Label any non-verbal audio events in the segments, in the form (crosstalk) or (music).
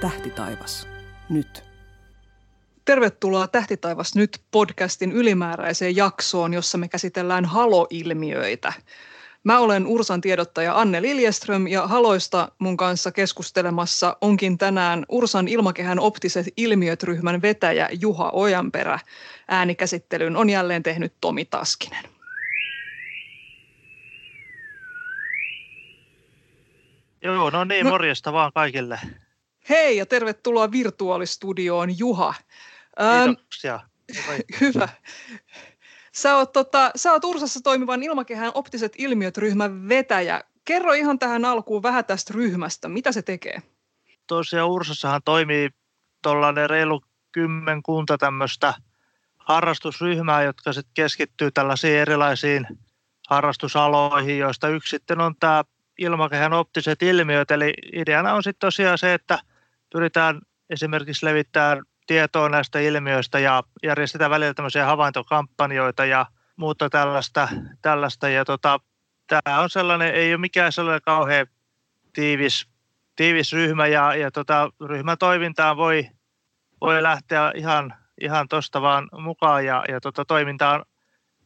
Tähtitaivas. Nyt. Tervetuloa Tähtitaivas nyt podcastin ylimääräiseen jaksoon, jossa me käsitellään haloilmiöitä. Mä olen Ursan tiedottaja Anne Liljeström ja haloista mun kanssa keskustelemassa onkin tänään Ursan ilmakehän optiset ilmiöt-ryhmän vetäjä Juha Ojanperä. Äänikäsittelyn on jälleen tehnyt Tomi Taskinen. Joo, no niin, no, morjesta vaan kaikille. Hei ja tervetuloa virtuaalistudioon Juha. Kiitoksia. (laughs) Hyvä. Sä oot, tota, sä oot Ursassa toimivan ilmakehän optiset ilmiöt ryhmän vetäjä. Kerro ihan tähän alkuun vähän tästä ryhmästä. Mitä se tekee? Tosiaan Ursassahan toimii tuollainen reilu kymmenkunta tämmöistä harrastusryhmää, jotka sitten keskittyy tällaisiin erilaisiin harrastusaloihin, joista yksi sitten on tämä ilmakehän optiset ilmiöt. Eli ideana on sitten tosiaan se, että pyritään esimerkiksi levittämään tietoa näistä ilmiöistä ja järjestetään välillä tämmöisiä havaintokampanjoita ja muuta tällaista. tällaista. Ja tota, tämä on sellainen, ei ole mikään sellainen kauhean tiivis, tiivis ryhmä ja, ja tota, ryhmän toimintaan voi, voi lähteä ihan, ihan tuosta vaan mukaan ja, ja tota, toimintaan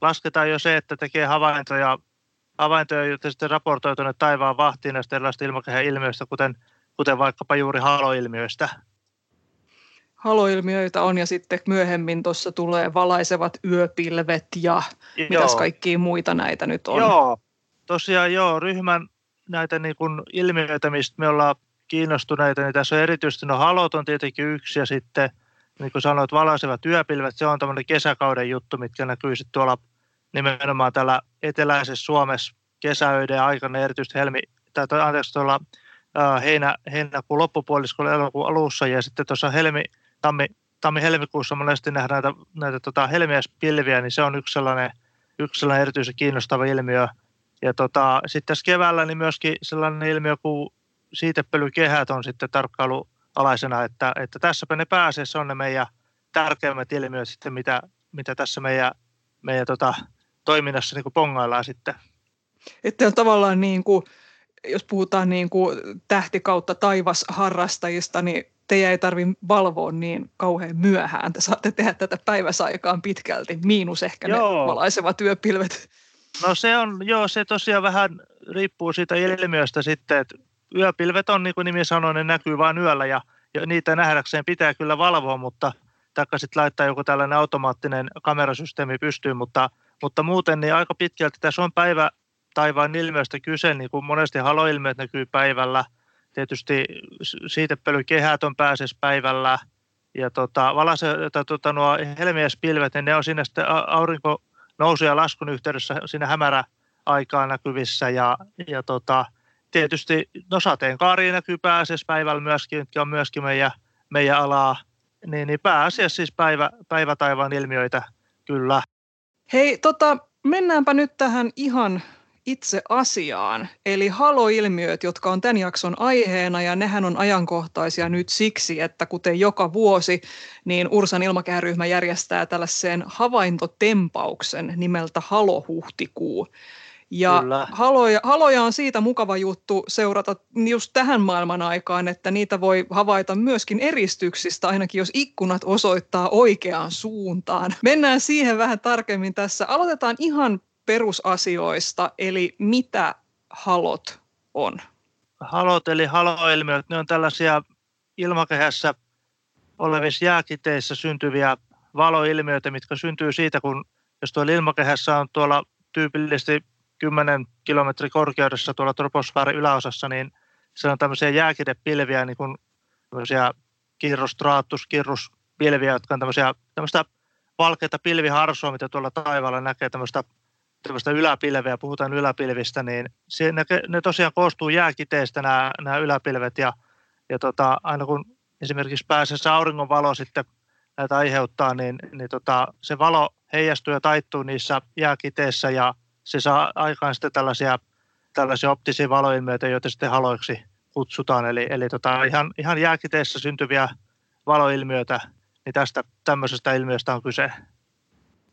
lasketaan jo se, että tekee havaintoja, havaintoja joita sitten raportoi tuonne taivaan vahtiin näistä erilaisista ilmakehän ilmiöistä, kuten, kuten vaikkapa juuri haloilmiöistä haloilmiöitä on ja sitten myöhemmin tuossa tulee valaisevat yöpilvet ja joo. mitäs kaikkia muita näitä nyt on. Joo, tosiaan joo, ryhmän näitä niin kuin ilmiöitä, mistä me ollaan kiinnostuneita, niin tässä on erityisesti, no halot on tietenkin yksi ja sitten niin kuin sanoit, valaisevat yöpilvet, se on tämmöinen kesäkauden juttu, mitkä näkyy sitten tuolla nimenomaan täällä eteläisessä Suomessa kesäöiden aikana, erityisesti helmi, tai anteeksi tuolla heinä, heinäkuun loppupuoliskolla elokuun alussa ja sitten tuossa helmi, tammi, tammi-helmikuussa monesti nähdään näitä, näitä tota, helmiäispilviä, niin se on yksi sellainen, yksi sellainen erityisen kiinnostava ilmiö. Ja tota, sitten tässä keväällä niin myöskin sellainen ilmiö kuin siitepölykehät on sitten tarkkailu alaisena, että, että tässäpä ne pääasiassa on ne meidän tärkeimmät ilmiöt sitten, mitä, mitä tässä meidän, meidän tota, toiminnassa niin kuin pongaillaan sitten. Että on tavallaan niin kuin, jos puhutaan niin kuin tähti kautta taivas harrastajista, niin teidän ei tarvitse valvoa niin kauhean myöhään. Te saatte tehdä tätä päiväsaikaan pitkälti, miinus ehkä joo. ne valaisevat työpilvet. No se on, joo, se tosiaan vähän riippuu siitä ilmiöstä sitten, että yöpilvet on, niin kuin nimi sanoi, ne näkyy vain yöllä ja, ja niitä nähdäkseen pitää kyllä valvoa, mutta taikka sitten laittaa joku tällainen automaattinen kamerasysteemi pystyyn, mutta, mutta muuten niin aika pitkälti tässä on päivä taivaan ilmiöstä kyse, niin kuin monesti haloilmiöt näkyy päivällä – tietysti siitepölykehät on pääsessä päivällä. Ja tota, valase, tota, nuo helmiäspilvet, niin ne on siinä sitten aurinko nousu- ja laskun yhteydessä siinä hämärä aikaa näkyvissä. Ja, ja tota, tietysti no sateenkaari näkyy pääasiassa päivällä myöskin, jotka on myöskin meidän, meidän alaa, niin, niin pääasiassa siis päivä, päivätaivaan ilmiöitä kyllä. Hei, tota, mennäänpä nyt tähän ihan itse asiaan, eli haloilmiöt, jotka on tämän jakson aiheena, ja nehän on ajankohtaisia nyt siksi, että kuten joka vuosi, niin Ursan ilmakehäryhmä järjestää tällaisen havaintotempauksen nimeltä Halohuhtikuu. Ja haloja, haloja on siitä mukava juttu seurata just tähän maailman aikaan, että niitä voi havaita myöskin eristyksistä, ainakin jos ikkunat osoittaa oikeaan suuntaan. Mennään siihen vähän tarkemmin tässä. Aloitetaan ihan perusasioista, eli mitä halot on? Halot eli haloilmiöt, ne on tällaisia ilmakehässä olevissa jääkiteissä syntyviä valoilmiöitä, mitkä syntyy siitä, kun jos tuolla ilmakehässä on tuolla tyypillisesti 10 kilometrin korkeudessa tuolla troposfäärin yläosassa, niin se on tämmöisiä jääkidepilviä, niin kuin tämmöisiä kirrostraattus, kirruspilviä, jotka on tämmöisiä, tämmöistä valkeita pilviharsoa, mitä tuolla taivaalla näkee, tämmöistä tämmöistä yläpilveä, puhutaan yläpilvistä, niin se, ne, ne tosiaan koostuu jääkiteistä nämä, nämä yläpilvet ja, ja tota, aina kun esimerkiksi pääsee se auringonvalo sitten näitä aiheuttaa, niin, niin tota, se valo heijastuu ja taittuu niissä jääkiteissä ja se saa aikaan sitten tällaisia, tällaisia optisia valoilmiöitä, joita sitten haloiksi kutsutaan. Eli, eli tota, ihan, ihan jääkiteissä syntyviä valoilmiöitä, niin tästä tämmöisestä ilmiöstä on kyse.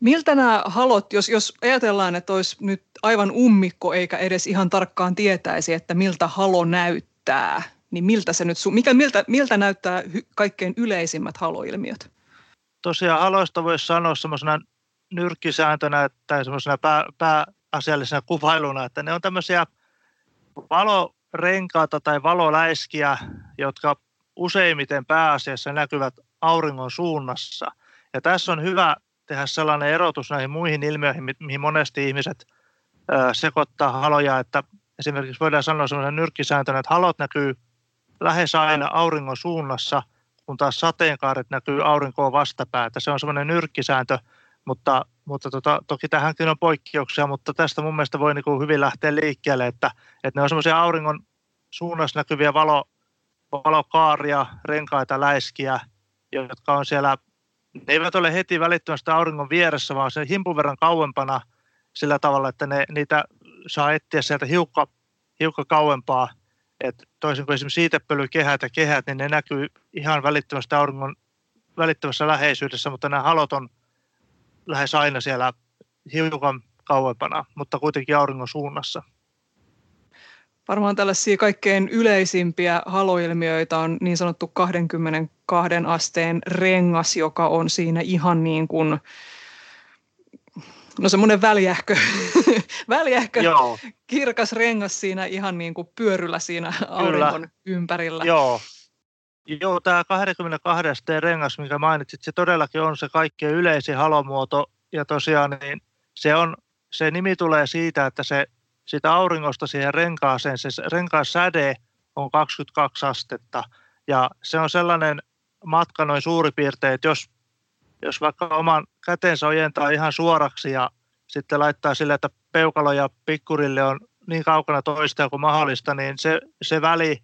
Miltä nämä halot, jos, jos ajatellaan, että olisi nyt aivan ummikko eikä edes ihan tarkkaan tietäisi, että miltä halo näyttää, niin miltä, se nyt, mikä, miltä, miltä näyttää kaikkein yleisimmät haloilmiöt? Tosiaan haloista voisi sanoa semmoisena nyrkkisääntönä tai semmoisena pää, pääasiallisena kuvailuna, että ne on tämmöisiä valorenkaata tai valoläiskiä, jotka useimmiten pääasiassa näkyvät auringon suunnassa. Ja tässä on hyvä tehdä sellainen erotus näihin muihin ilmiöihin, mihin monesti ihmiset sekoittaa haloja, että esimerkiksi voidaan sanoa sellainen nyrkkisääntönä, että halot näkyy lähes aina auringon suunnassa, kun taas sateenkaaret näkyy aurinkoon vastapäätä. Se on semmoinen nyrkkisääntö, mutta, mutta tota, toki tähänkin on poikkeuksia, mutta tästä mun mielestä voi niin kuin hyvin lähteä liikkeelle, että, että ne on semmoisia auringon suunnassa näkyviä valo, valokaaria, renkaita, läiskiä, jotka on siellä, ne eivät ole heti välittömästi auringon vieressä, vaan se himpun verran kauempana sillä tavalla, että ne, niitä saa etsiä sieltä hiukka, hiukka kauempaa. Et toisin kuin esimerkiksi siitepölykehät ja kehät, niin ne näkyy ihan välittömästi auringon välittömässä läheisyydessä, mutta nämä halot on lähes aina siellä hiukan kauempana, mutta kuitenkin auringon suunnassa. Varmaan tällaisia kaikkein yleisimpiä haloilmiöitä on niin sanottu 22 asteen rengas, joka on siinä ihan niin kuin, no semmoinen väljähkö, (laughs) väljähkö Joo. kirkas rengas siinä ihan niin kuin pyöryllä siinä auringon Kyllä. ympärillä. Joo, Joo, tämä 22 asteen rengas, mikä mainitsit, se todellakin on se kaikkein yleisin halomuoto. Ja tosiaan niin se, on, se nimi tulee siitä, että se sitä auringosta siihen renkaaseen, se renkaan säde on 22 astetta. Ja se on sellainen matka noin suurin piirtein, että jos, jos vaikka oman kätensä ojentaa ihan suoraksi ja sitten laittaa sille, että peukalo ja pikkurille on niin kaukana toista kuin mahdollista, niin se, se väli,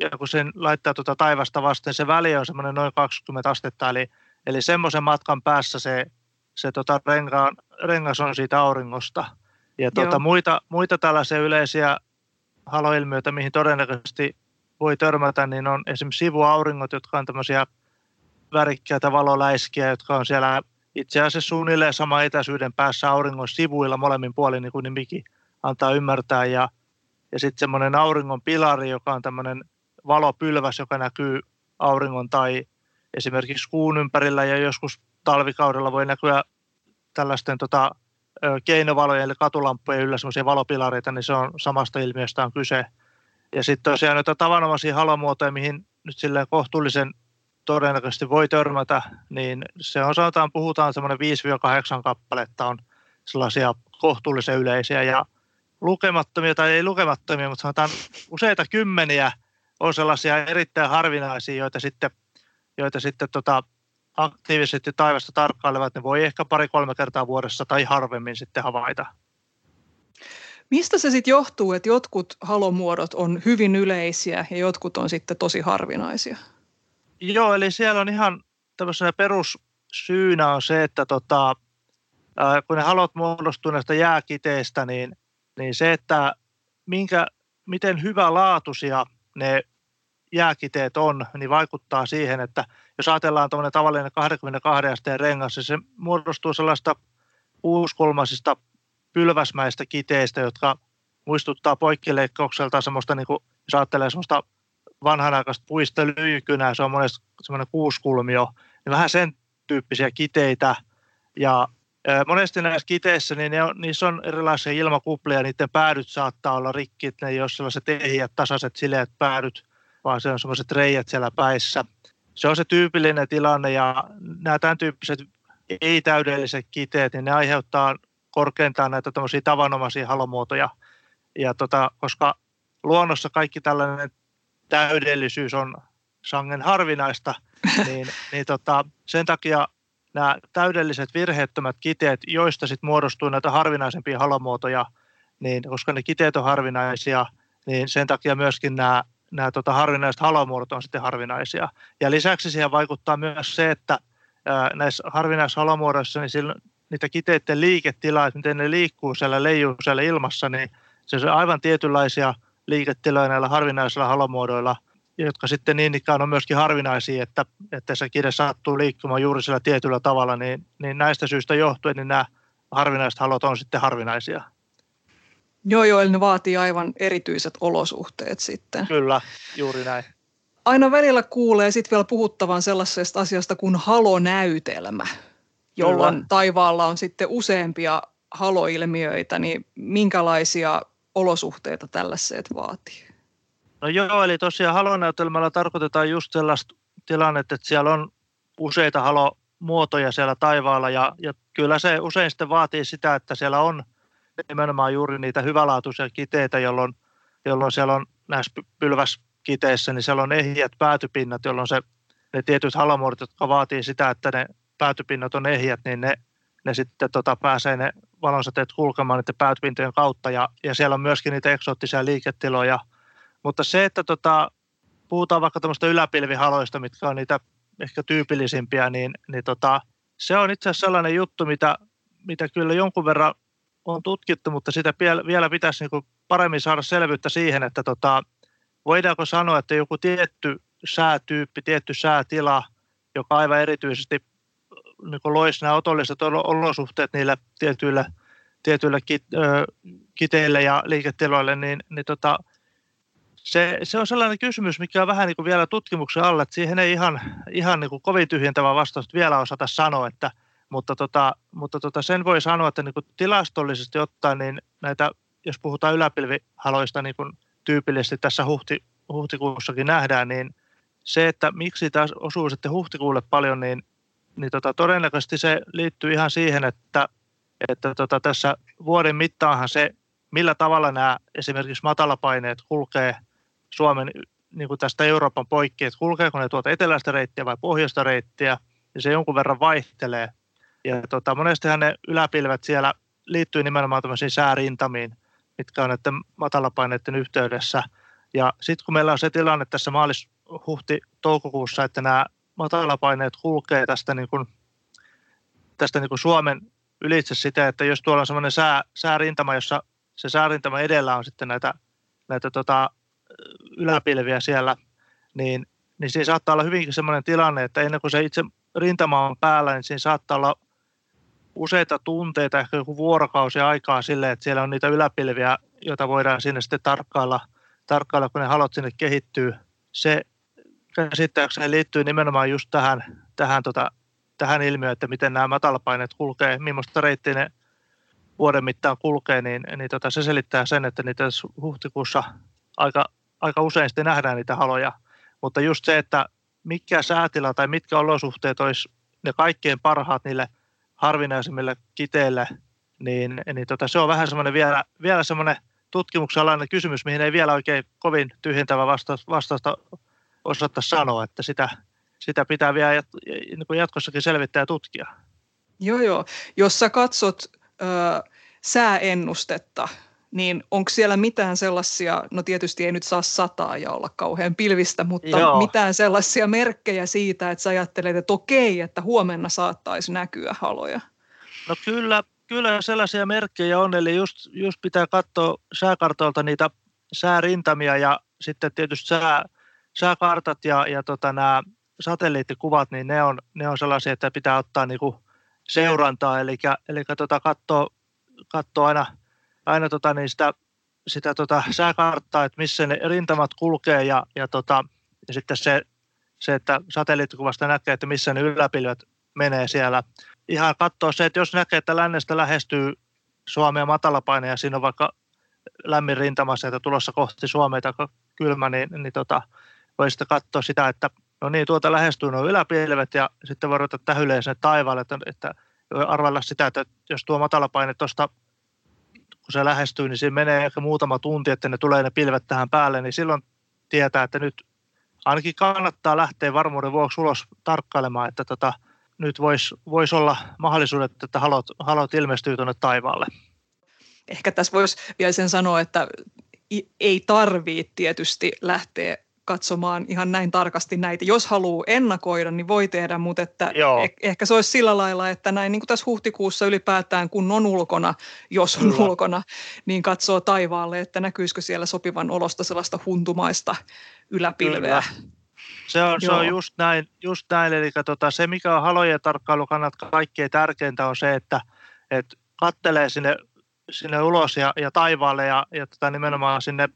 ja kun sen laittaa tuota taivasta vasten, se väli on semmoinen noin 20 astetta, eli, eli semmoisen matkan päässä se, se tota renkaan, rengas on siitä auringosta. Ja tuota, muita, muita tällaisia yleisiä haloilmiöitä, mihin todennäköisesti voi törmätä, niin on esimerkiksi sivuauringot, jotka on tämmöisiä värikkäitä valoläiskiä, jotka on siellä itse asiassa suunnilleen sama etäisyyden päässä auringon sivuilla molemmin puolin, niin kuin nimikin antaa ymmärtää. Ja, ja sitten semmoinen auringon pilari, joka on tämmöinen valopylväs, joka näkyy auringon tai esimerkiksi kuun ympärillä ja joskus talvikaudella voi näkyä tällaisten tota, keinovalojen eli katulampujen yllä semmoisia valopilareita, niin se on samasta ilmiöstä on kyse. Ja sitten tosiaan noita tavanomaisia halomuotoja, mihin nyt silleen kohtuullisen todennäköisesti voi törmätä, niin se on sanotaan, puhutaan semmoinen 5-8 kappaletta on sellaisia kohtuullisen yleisiä ja lukemattomia tai ei lukemattomia, mutta sanotaan useita kymmeniä on sellaisia erittäin harvinaisia, joita sitten, joita sitten tota, aktiivisesti taivasta tarkkailevat, ne voi ehkä pari-kolme kertaa vuodessa tai harvemmin sitten havaita. Mistä se sitten johtuu, että jotkut halomuodot on hyvin yleisiä ja jotkut on sitten tosi harvinaisia? Joo, eli siellä on ihan tämmöisenä perussyynä on se, että tota, kun ne halot muodostuu näistä jääkiteistä, niin, niin se, että minkä, miten hyvälaatuisia ne jääkiteet on, niin vaikuttaa siihen, että jos ajatellaan tuommoinen tavallinen 22 asteen rengas, niin se muodostuu sellaista uuskulmaisista pylväsmäistä kiteistä, jotka muistuttaa poikkileikkaukselta semmoista, niin kuin, jos ajattelee semmoista vanhanaikaista puista lyykynää, se on monesti semmoinen kuuskulmio, niin vähän sen tyyppisiä kiteitä. Ja monesti näissä kiteissä, niin ne on, niissä on erilaisia ilmakuplia, niiden päädyt saattaa olla rikki, ne ei ole sellaiset ehjät, tasaiset, sileät päädyt, vaan se on semmoiset reijät siellä päissä. Se on se tyypillinen tilanne ja nämä tämän tyyppiset ei-täydelliset kiteet, niin ne aiheuttaa korkeintaan näitä tämmöisiä tavanomaisia halomuotoja. Ja tota, koska luonnossa kaikki tällainen täydellisyys on sangen harvinaista, (laughs) niin, niin tota, sen takia nämä täydelliset virheettömät kiteet, joista sitten muodostuu näitä harvinaisempia halomuotoja, niin koska ne kiteet on harvinaisia, niin sen takia myöskin nämä nämä tota, harvinaiset halomuodot on sitten harvinaisia. Ja lisäksi siihen vaikuttaa myös se, että ää, näissä harvinaisissa halomuodoissa niin sillä, niitä kiteiden liiketilaa, että miten ne liikkuu siellä, leijuu siellä ilmassa, niin se on aivan tietynlaisia liiketiloja näillä harvinaisilla halomuodoilla, jotka sitten niin ikään on myöskin harvinaisia, että, että se kide sattuu liikkumaan juuri sillä tietyllä tavalla, niin, niin näistä syistä johtuen niin nämä harvinaiset halot on sitten harvinaisia. Joo, joo, eli ne vaatii aivan erityiset olosuhteet sitten. Kyllä, juuri näin. Aina välillä kuulee sitten vielä puhuttavan sellaisesta asiasta kuin halonäytelmä, jolloin Kyllä. taivaalla on sitten useampia haloilmiöitä, niin minkälaisia olosuhteita tällaiset vaatii? No joo, eli tosiaan halonäytelmällä tarkoitetaan just sellaista tilannetta, että siellä on useita halomuotoja siellä taivaalla ja, ja kyllä se usein sitten vaatii sitä, että siellä on nimenomaan juuri niitä hyvälaatuisia kiteitä, jolloin, jolloin siellä on näissä pylväskiteissä, niin siellä on ehjät päätypinnat, jolloin se, ne tietyt halomuodot, jotka vaatii sitä, että ne päätypinnat on ehjät, niin ne, ne sitten tota, pääsee ne valonsäteet kulkemaan niiden päätypintojen kautta ja, ja siellä on myöskin niitä eksoottisia liiketiloja. Mutta se, että tota, puhutaan vaikka tämmöistä yläpilvihaloista, mitkä on niitä ehkä tyypillisimpiä, niin, niin tota, se on itse asiassa sellainen juttu, mitä, mitä kyllä jonkun verran on tutkittu, mutta sitä vielä pitäisi niin paremmin saada selvyyttä siihen, että tota, voidaanko sanoa, että joku tietty säätyyppi, tietty säätila, joka aivan erityisesti niin loisi nämä otolliset olosuhteet niille tietyille, tietyille kit, ö, kiteille ja liiketiloille, niin, niin tota, se, se on sellainen kysymys, mikä on vähän niin kuin vielä tutkimuksen alla, että siihen ei ihan, ihan niin kuin kovin tyhjentävä vastausta vielä osata sanoa, että, mutta, tota, mutta tota sen voi sanoa, että niin kuin tilastollisesti ottaen, niin näitä, jos puhutaan yläpilvihaloista niin kuin tyypillisesti tässä huhti, huhtikuussakin nähdään, niin se, että miksi tämä osuu sitten huhtikuulle paljon, niin, niin tota, todennäköisesti se liittyy ihan siihen, että, että tota, tässä vuoden mittaanhan se, millä tavalla nämä esimerkiksi matalapaineet kulkee – Suomen niin kuin tästä Euroopan poikki, että kulkeeko ne tuolta eteläistä reittiä vai pohjoista reittiä, ja se jonkun verran vaihtelee. Ja tota, monestihan ne yläpilvet siellä liittyy nimenomaan tämmöisiin säärintamiin, mitkä on näiden matalapaineiden yhteydessä. Ja sitten kun meillä on se tilanne tässä maalis, huhti, toukokuussa, että nämä matalapaineet kulkee tästä, niin kuin, tästä niin kuin Suomen ylitse sitä, että jos tuolla on semmoinen sää, säärintama, jossa se säärintama edellä on sitten näitä, näitä tota, yläpilviä siellä, niin, niin siinä saattaa olla hyvinkin sellainen tilanne, että ennen kuin se itse rintama on päällä, niin siinä saattaa olla useita tunteita, ehkä joku vuorokausi aikaa sille, että siellä on niitä yläpilviä, joita voidaan sinne sitten tarkkailla, tarkkailla kun ne halot sinne kehittyy. Se käsittääkseni liittyy nimenomaan just tähän, tähän, tota, tähän ilmiöön, että miten nämä matalapaineet kulkee, millaista reittiä ne vuoden mittaan kulkee, niin, niin tota, se selittää sen, että niitä huhtikuussa aika aika usein sitten nähdään niitä haloja, mutta just se, että mikä säätila tai mitkä olosuhteet olisi ne kaikkein parhaat niille harvinaisimmille kiteille, niin, niin tota, se on vähän semmoinen vielä, vielä semmoinen tutkimuksen alainen kysymys, mihin ei vielä oikein kovin tyhjentävä vastausta, vastausta osata sanoa, että sitä, sitä pitää vielä jat, niin jatkossakin selvittää ja tutkia. Joo, joo. Jos sä katsot ö, sääennustetta, niin onko siellä mitään sellaisia, no tietysti ei nyt saa sataa ja olla kauhean pilvistä, mutta Joo. mitään sellaisia merkkejä siitä, että sä ajattelet, että okei, että huomenna saattaisi näkyä haloja? No kyllä, kyllä sellaisia merkkejä on, eli just, just pitää katsoa sääkartoilta niitä säärintamia ja sitten tietysti sää, sääkartat ja, ja tota nämä satelliittikuvat, niin ne on, ne on sellaisia, että pitää ottaa niinku seurantaa, eli, eli tota katsoa, katsoa aina – aina tota, niin sitä, sitä tota, sääkarttaa, että missä ne rintamat kulkee ja, ja, tota, ja sitten se, se, että satelliittikuvasta näkee, että missä ne yläpilvet menee siellä. Ihan katsoa se, että jos näkee, että lännestä lähestyy Suomea matalapaine ja siinä on vaikka lämmin rintama sieltä tulossa kohti Suomea tai kylmä, niin, niin tota, voi sitten katsoa sitä, että no niin, tuota lähestyy nuo yläpilvet ja sitten voi ruveta tähyleen sinne taivaalle, että, että arvella sitä, että jos tuo matalapaine tuosta kun se lähestyy, niin siinä menee ehkä muutama tunti, että ne tulee ne pilvet tähän päälle, niin silloin tietää, että nyt ainakin kannattaa lähteä varmuuden vuoksi ulos tarkkailemaan, että tota, nyt voisi vois olla mahdollisuudet, että halot, halot ilmestyy tuonne taivaalle. Ehkä tässä voisi vielä sen sanoa, että ei tarvitse tietysti lähteä katsomaan ihan näin tarkasti näitä. Jos haluaa ennakoida, niin voi tehdä, mutta että eh- ehkä se olisi sillä lailla, että näin niin kuin tässä huhtikuussa ylipäätään, kun on ulkona, jos on Kyllä. ulkona, niin katsoo taivaalle, että näkyisikö siellä sopivan olosta sellaista huntumaista yläpilveä. Kyllä. Se on, se on just näin, just näin. eli tota, se mikä on halojen tarkkailu kannattaa kaikkein tärkeintä on se, että, että kattelee sinne sinne ulos ja, ja taivaalle ja, ja tota nimenomaan sinne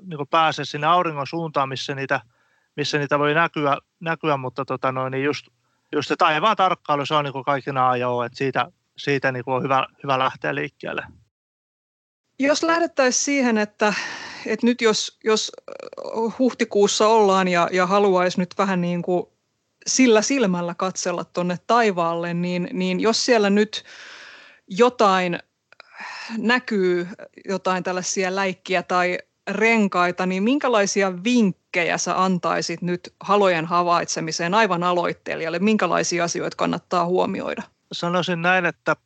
niin pääse sinne auringon suuntaan, missä niitä, missä niitä voi näkyä, näkyä mutta tota noin, niin just, just se taivaan tarkkailu, se on niin kaikki ajoa, että siitä, siitä niin on hyvä, hyvä lähteä liikkeelle. Jos lähdettäisiin siihen, että, että nyt jos, jos huhtikuussa ollaan ja, ja haluaisi nyt vähän niin kuin sillä silmällä katsella tuonne taivaalle, niin, niin jos siellä nyt jotain näkyy, jotain tällaisia läikkiä tai renkaita, niin minkälaisia vinkkejä sä antaisit nyt halojen havaitsemiseen aivan aloittelijalle? Minkälaisia asioita kannattaa huomioida? Sanoisin näin, että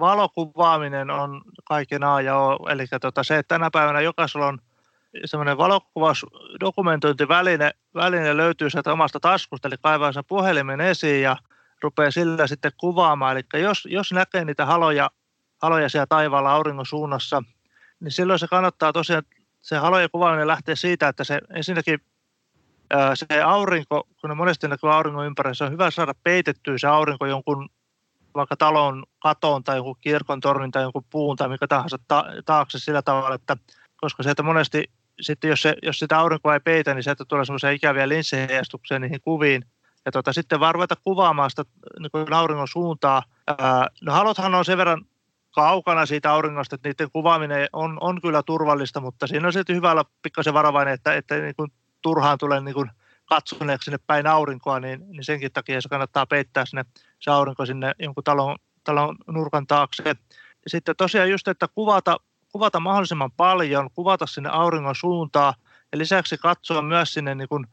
valokuvaaminen on kaiken A ja O. Eli tota se, että tänä päivänä jokaisella on semmoinen valokuvausdokumentointiväline väline löytyy sieltä omasta taskusta, eli kaivaa sen puhelimen esiin ja rupeaa sillä sitten kuvaamaan. Eli jos, jos näkee niitä haloja, haloja siellä taivaalla auringon suunnassa, niin silloin se kannattaa tosiaan, se halojen kuvaaminen lähtee siitä, että se ensinnäkin se aurinko, kun ne monesti näkyy auringon ympärillä, se on hyvä saada peitettyä se aurinko jonkun vaikka talon katoon tai jonkun kirkon tornin tai jonkun puun tai mikä tahansa ta- taakse sillä tavalla, että koska se, että monesti sitten jos, se, jos sitä aurinkoa ei peitä, niin sieltä tulee semmoisia ikäviä linssiheijastuksia niihin kuviin. Ja tota, sitten vaan ruveta kuvaamaan sitä niin auringon suuntaa. Ää, no halothan on sen verran kaukana siitä auringosta, että niiden kuvaaminen on, on kyllä turvallista, mutta siinä on sitten hyvä olla pikkasen varovainen, että, että niin kuin turhaan tulee niin katsoneeksi sinne päin aurinkoa, niin, niin senkin takia se kannattaa peittää sinne se aurinko sinne jonkun talon, talon nurkan taakse. Sitten tosiaan just, että kuvata kuvata mahdollisimman paljon, kuvata sinne auringon suuntaa ja lisäksi katsoa myös sinne niin kuin,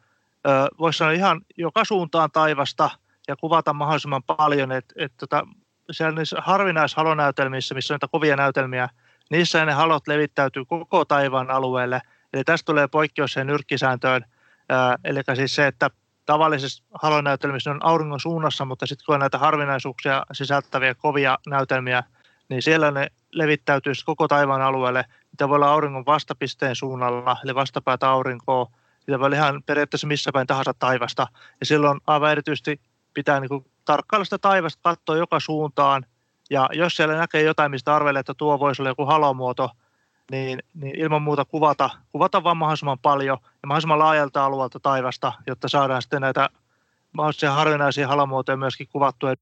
voisi sanoa ihan joka suuntaan taivasta ja kuvata mahdollisimman paljon, että et, tota, siellä niissä harvinaishalonäytelmissä, missä on niitä kovia näytelmiä, niissä ne halot levittäytyy koko taivaan alueelle. Eli tästä tulee poikkeus siihen nyrkkisääntöön, eli siis se, että tavallisissa halonäytelmissä on auringon suunnassa, mutta sitten kun on näitä harvinaisuuksia sisältäviä kovia näytelmiä, niin siellä ne levittäytyisi koko taivaan alueelle. Niitä voi olla auringon vastapisteen suunnalla, eli vastapäätä aurinkoa. Niitä voi olla ihan periaatteessa missä päin tahansa taivasta. Ja silloin aivan erityisesti pitää niin kuin tarkkailla sitä taivasta, katsoa joka suuntaan. Ja jos siellä näkee jotain, mistä arvelee, että tuo voisi olla joku halomuoto, niin, niin ilman muuta kuvata, kuvata vaan mahdollisimman paljon ja mahdollisimman laajalta alueelta taivasta, jotta saadaan sitten näitä mahdollisia harvinaisia halomuotoja myöskin kuvattua ja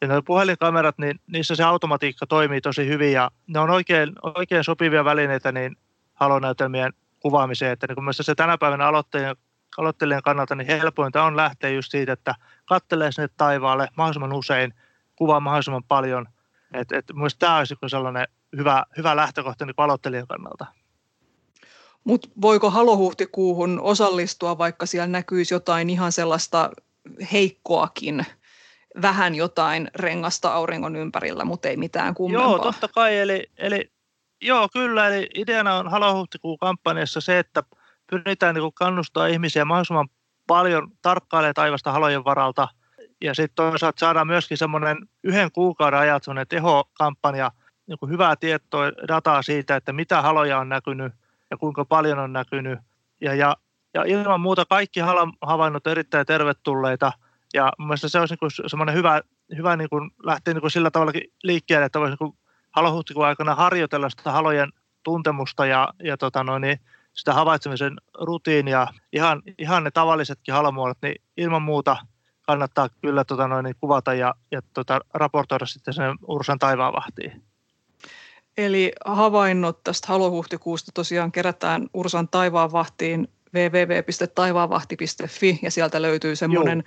ja nuo puhelinkamerat, niin niissä se automatiikka toimii tosi hyvin ja ne on oikein, oikein sopivia välineitä niin halonäytelmien kuvaamiseen. Että niin kun se tänä päivänä aloittelijan, aloittelijan kannalta niin helpointa on lähteä just siitä, että kattelee sinne taivaalle mahdollisimman usein, kuvaa mahdollisimman paljon. Et, et mielestäni tämä olisi sellainen hyvä, hyvä lähtökohta niin aloittelijan kannalta. Mutta voiko halohuhtikuuhun osallistua, vaikka siellä näkyisi jotain ihan sellaista heikkoakin vähän jotain rengasta auringon ympärillä, mutta ei mitään kummempaa. Joo, totta kai. Eli, eli joo, kyllä. Eli ideana on Halo kampanjassa se, että pyritään niin kannustaa ihmisiä mahdollisimman paljon tarkkailemaan taivasta halojen varalta. Ja sitten toisaalta saadaan myöskin semmoinen yhden kuukauden ajat semmoinen tehokampanja, niin kuin hyvää tietoa, dataa siitä, että mitä haloja on näkynyt ja kuinka paljon on näkynyt. Ja, ja, ja ilman muuta kaikki havainnot erittäin tervetulleita – ja mielestäni se olisi niin semmoinen hyvä, hyvä niin kuin lähteä niin kuin sillä tavalla liikkeelle, että voisi niin halohuhtikuun aikana harjoitella sitä halojen tuntemusta ja, ja tota noin, niin sitä havaitsemisen rutiinia. Ihan, ihan ne tavallisetkin halomuodot, niin ilman muuta kannattaa kyllä tota noin, niin kuvata ja, ja tota, raportoida sitten sen Ursan taivaanvahtiin. Eli havainnot tästä halohuhtikuusta tosiaan kerätään Ursan taivaanvahtiin www.taivaanvahti.fi ja sieltä löytyy semmoinen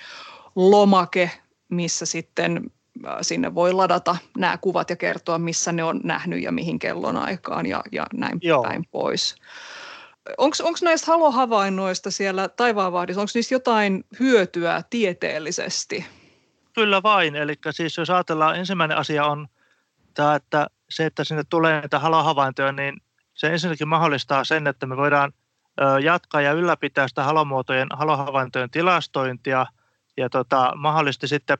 lomake, missä sitten äh, sinne voi ladata nämä kuvat ja kertoa, missä ne on nähnyt ja mihin kellon aikaan ja, ja näin Joo. päin pois. Onko näistä halohavainnoista siellä taivaanvahdissa, onko niistä jotain hyötyä tieteellisesti? Kyllä vain. Eli siis jos ajatellaan, ensimmäinen asia on tämä, että se, että sinne tulee näitä halohavaintoja, niin se ensinnäkin mahdollistaa sen, että me voidaan jatkaa ja ylläpitää sitä halomuotojen, halohavaintojen tilastointia – ja tota, mahdollisesti sitten,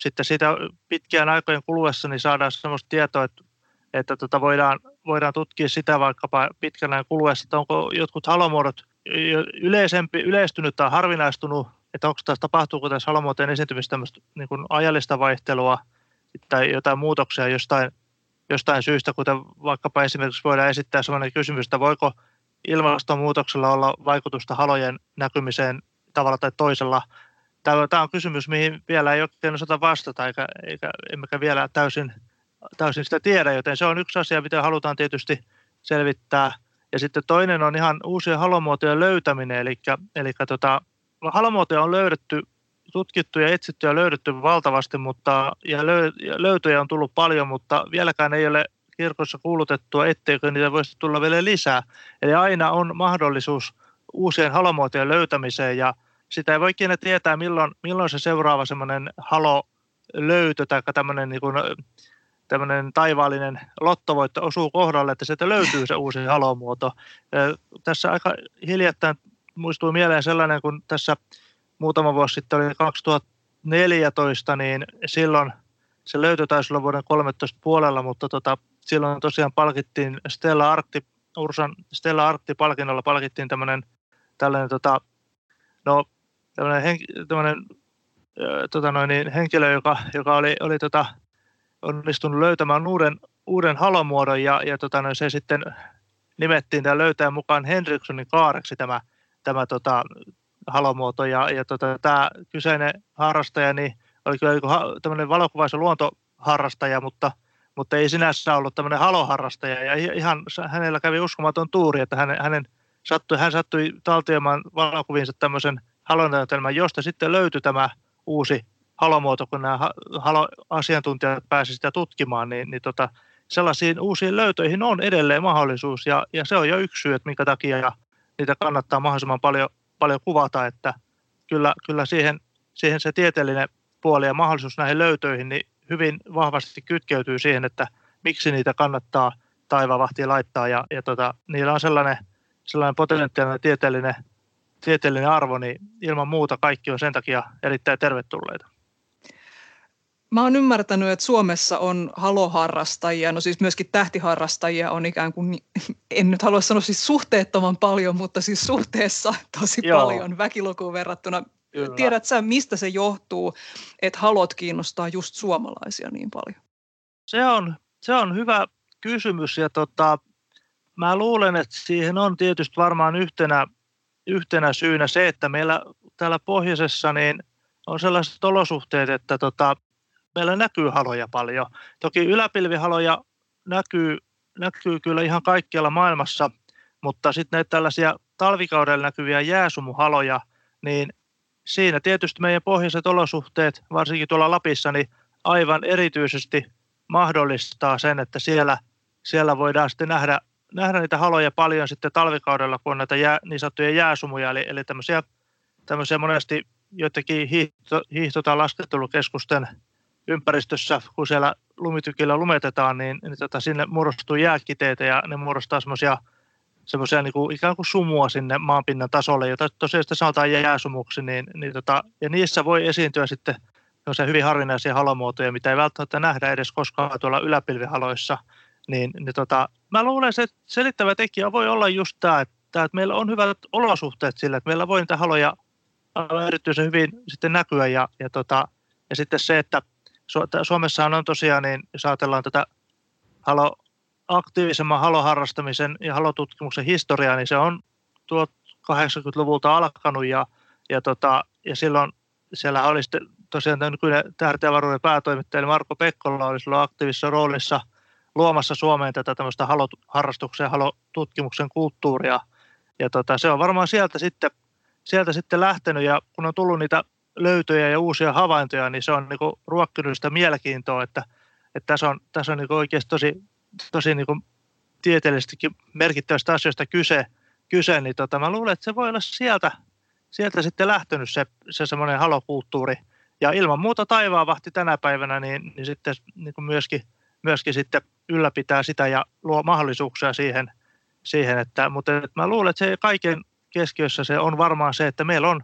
sitten siitä pitkään aikojen kuluessa niin saadaan sellaista tietoa, että, että tota voidaan, voidaan tutkia sitä vaikkapa pitkän ajan kuluessa, että onko jotkut halomuodot yleisempi, yleistynyt tai harvinaistunut, että onko tässä, tapahtuuko tässä halomuotojen esiintymistä tämmöistä niin kuin ajallista vaihtelua tai jotain muutoksia jostain jostain syystä, kuten vaikkapa esimerkiksi voidaan esittää sellainen kysymys, että voiko ilmastonmuutoksella olla vaikutusta halojen näkymiseen tavalla tai toisella. Tämä on kysymys, mihin vielä ei oikein osata vastata, eikä, eikä emmekä vielä täysin, täysin sitä tiedä, joten se on yksi asia, mitä halutaan tietysti selvittää. Ja sitten toinen on ihan uusien halomuotojen löytäminen, eli, eli tota, halomuotoja on löydetty, tutkittu ja etsitty ja löydetty valtavasti, mutta, ja, löy, ja löytöjä on tullut paljon, mutta vieläkään ei ole kirkossa kuulutettua, etteikö niitä voisi tulla vielä lisää. Eli aina on mahdollisuus uusien halomuotojen löytämiseen ja sitä ei voi ikinä tietää, milloin, milloin se seuraava semmoinen löytö tai tämmöinen, niin kuin, tämmöinen taivaallinen lottovoitto osuu kohdalle, että sieltä löytyy se uusi halomuoto. Tässä aika hiljattain muistuu mieleen sellainen, kun tässä muutama vuosi sitten oli 2014, niin silloin se löytö taisi olla vuoden 13 puolella, mutta tota, silloin tosiaan palkittiin Stella Arcti, Ursan Stella Arcti-palkinnolla palkittiin tämmöinen tällainen tota, no, tämmöinen, tämmöinen tota noin, niin henkilö, joka, joka oli, oli tota, onnistunut löytämään uuden, uuden halomuodon ja, ja tota noin, se sitten nimettiin tämän löytäjän mukaan Henrikssonin kaareksi tämä, tämä tota, halomuoto. Ja, ja tota, tämä kyseinen harrastaja niin oli kyllä tämmöinen valokuvais- ja luontoharrastaja, mutta, mutta ei sinänsä ollut tämmöinen haloharrastaja. Ja ihan hänellä kävi uskomaton tuuri, että hänen, hänen sattui, hän sattui taltioimaan valokuviinsa tämmöisen halonäytelmän, josta sitten löytyi tämä uusi halomuoto, kun nämä haloasiantuntijat pääsivät sitä tutkimaan, niin, niin tota, sellaisiin uusiin löytöihin on edelleen mahdollisuus, ja, ja se on jo yksi syy, että minkä takia niitä kannattaa mahdollisimman paljon, paljon kuvata, että kyllä, kyllä siihen, siihen se tieteellinen puoli ja mahdollisuus näihin löytöihin niin hyvin vahvasti kytkeytyy siihen, että miksi niitä kannattaa taivavahtiin laittaa, ja, ja tota, niillä on sellainen – sellainen potentiaalinen tieteellinen, tieteellinen arvo, niin ilman muuta kaikki on sen takia erittäin tervetulleita. Mä oon ymmärtänyt, että Suomessa on haloharrastajia, no siis myöskin tähtiharrastajia on ikään kuin, en nyt halua sanoa siis suhteettoman paljon, mutta siis suhteessa tosi Joo. paljon väkilukuun verrattuna. Kyllä. Tiedät sä, mistä se johtuu, että halot kiinnostaa just suomalaisia niin paljon? Se on, se on hyvä kysymys ja tota, mä luulen, että siihen on tietysti varmaan yhtenä, yhtenä syynä se, että meillä täällä pohjoisessa niin on sellaiset olosuhteet, että tota, meillä näkyy haloja paljon. Toki yläpilvihaloja näkyy, näkyy kyllä ihan kaikkialla maailmassa, mutta sitten näitä tällaisia talvikaudella näkyviä jääsumuhaloja, niin siinä tietysti meidän pohjoiset olosuhteet, varsinkin tuolla Lapissa, niin aivan erityisesti mahdollistaa sen, että siellä, siellä voidaan sitten nähdä nähdä niitä haloja paljon sitten talvikaudella, kun on näitä jää, niin sanottuja jääsumuja, eli, eli tämmöisiä, tämmöisiä monesti joitakin hiihto, hiihto- tai laskettelukeskusten ympäristössä, kun siellä lumitykillä lumetetaan, niin, niin tota, sinne muodostuu jääkiteitä ja ne muodostaa semmoisia semmoisia niin kuin, ikään kuin sumua sinne maanpinnan tasolle, jota tosiaan sitten sanotaan jääsumuksi, niin, niin tota, ja niissä voi esiintyä sitten hyvin harvinaisia halomuotoja, mitä ei välttämättä nähdä edes koskaan tuolla yläpilvihaloissa – niin, niin tota, mä luulen, että selittävä tekijä voi olla just tämä, että, että meillä on hyvät olosuhteet sillä, että meillä voi niitä haloja erityisen hyvin sitten näkyä ja, ja, tota, ja sitten se, että Suomessa on tosiaan, niin jos ajatellaan tätä halo, aktiivisemman haloharrastamisen ja halotutkimuksen historiaa, niin se on 80-luvulta alkanut ja, ja, tota, ja silloin siellä oli sitten tosiaan tämä nykyinen tähtiavaruuden päätoimittaja eli Marko Pekkola oli silloin aktiivisessa roolissa – luomassa Suomeen tätä tämmöistä haloharrastuksen ja halotutkimuksen kulttuuria. Ja tota, se on varmaan sieltä sitten, sieltä sitten lähtenyt ja kun on tullut niitä löytöjä ja uusia havaintoja, niin se on niin ruokkinut sitä mielenkiintoa, että, että tässä on, tässä on niin oikeasti tosi, tosi niin tieteellisestikin merkittävästä asioista kyse, kyse niin tota, mä luulen, että se voi olla sieltä, sieltä sitten lähtenyt se, se semmoinen halokulttuuri. Ja ilman muuta vahti tänä päivänä, niin, niin sitten niin myöskin, myöskin sitten ylläpitää sitä ja luo mahdollisuuksia siihen, siihen että, mutta että mä luulen, että se kaiken keskiössä se on varmaan se, että meillä on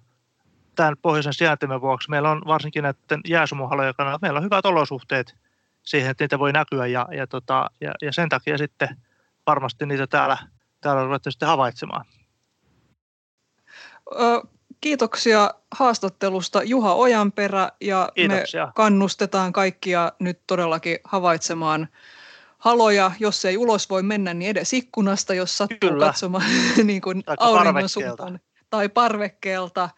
tämän pohjoisen sijaintimen vuoksi, meillä on varsinkin näiden jääsumuhalojen kannalta, meillä on hyvät olosuhteet siihen, että niitä voi näkyä ja, ja, tota, ja, ja sen takia sitten varmasti niitä täällä, täällä ruvettu sitten havaitsemaan. Kiitoksia haastattelusta Juha Ojanperä ja Kiitoksia. me kannustetaan kaikkia nyt todellakin havaitsemaan haloja, jos ei ulos voi mennä, niin edes ikkunasta, jos sattuu Kyllä. katsomaan (laughs) niin kuin auringon suuntaan tai parvekkeelta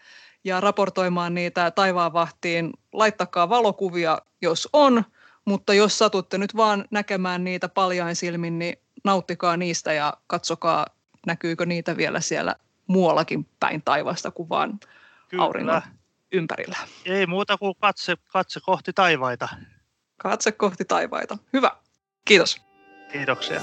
ja raportoimaan niitä taivaanvahtiin. Laittakaa valokuvia, jos on, mutta jos satutte nyt vaan näkemään niitä paljain silmin, niin nauttikaa niistä ja katsokaa, näkyykö niitä vielä siellä muuallakin päin taivasta kuin vaan Kyllä. auringon ympärillä. Ei muuta kuin katse, katse kohti taivaita. Katse kohti taivaita. Hyvä. Kiitos. Kiitoksia.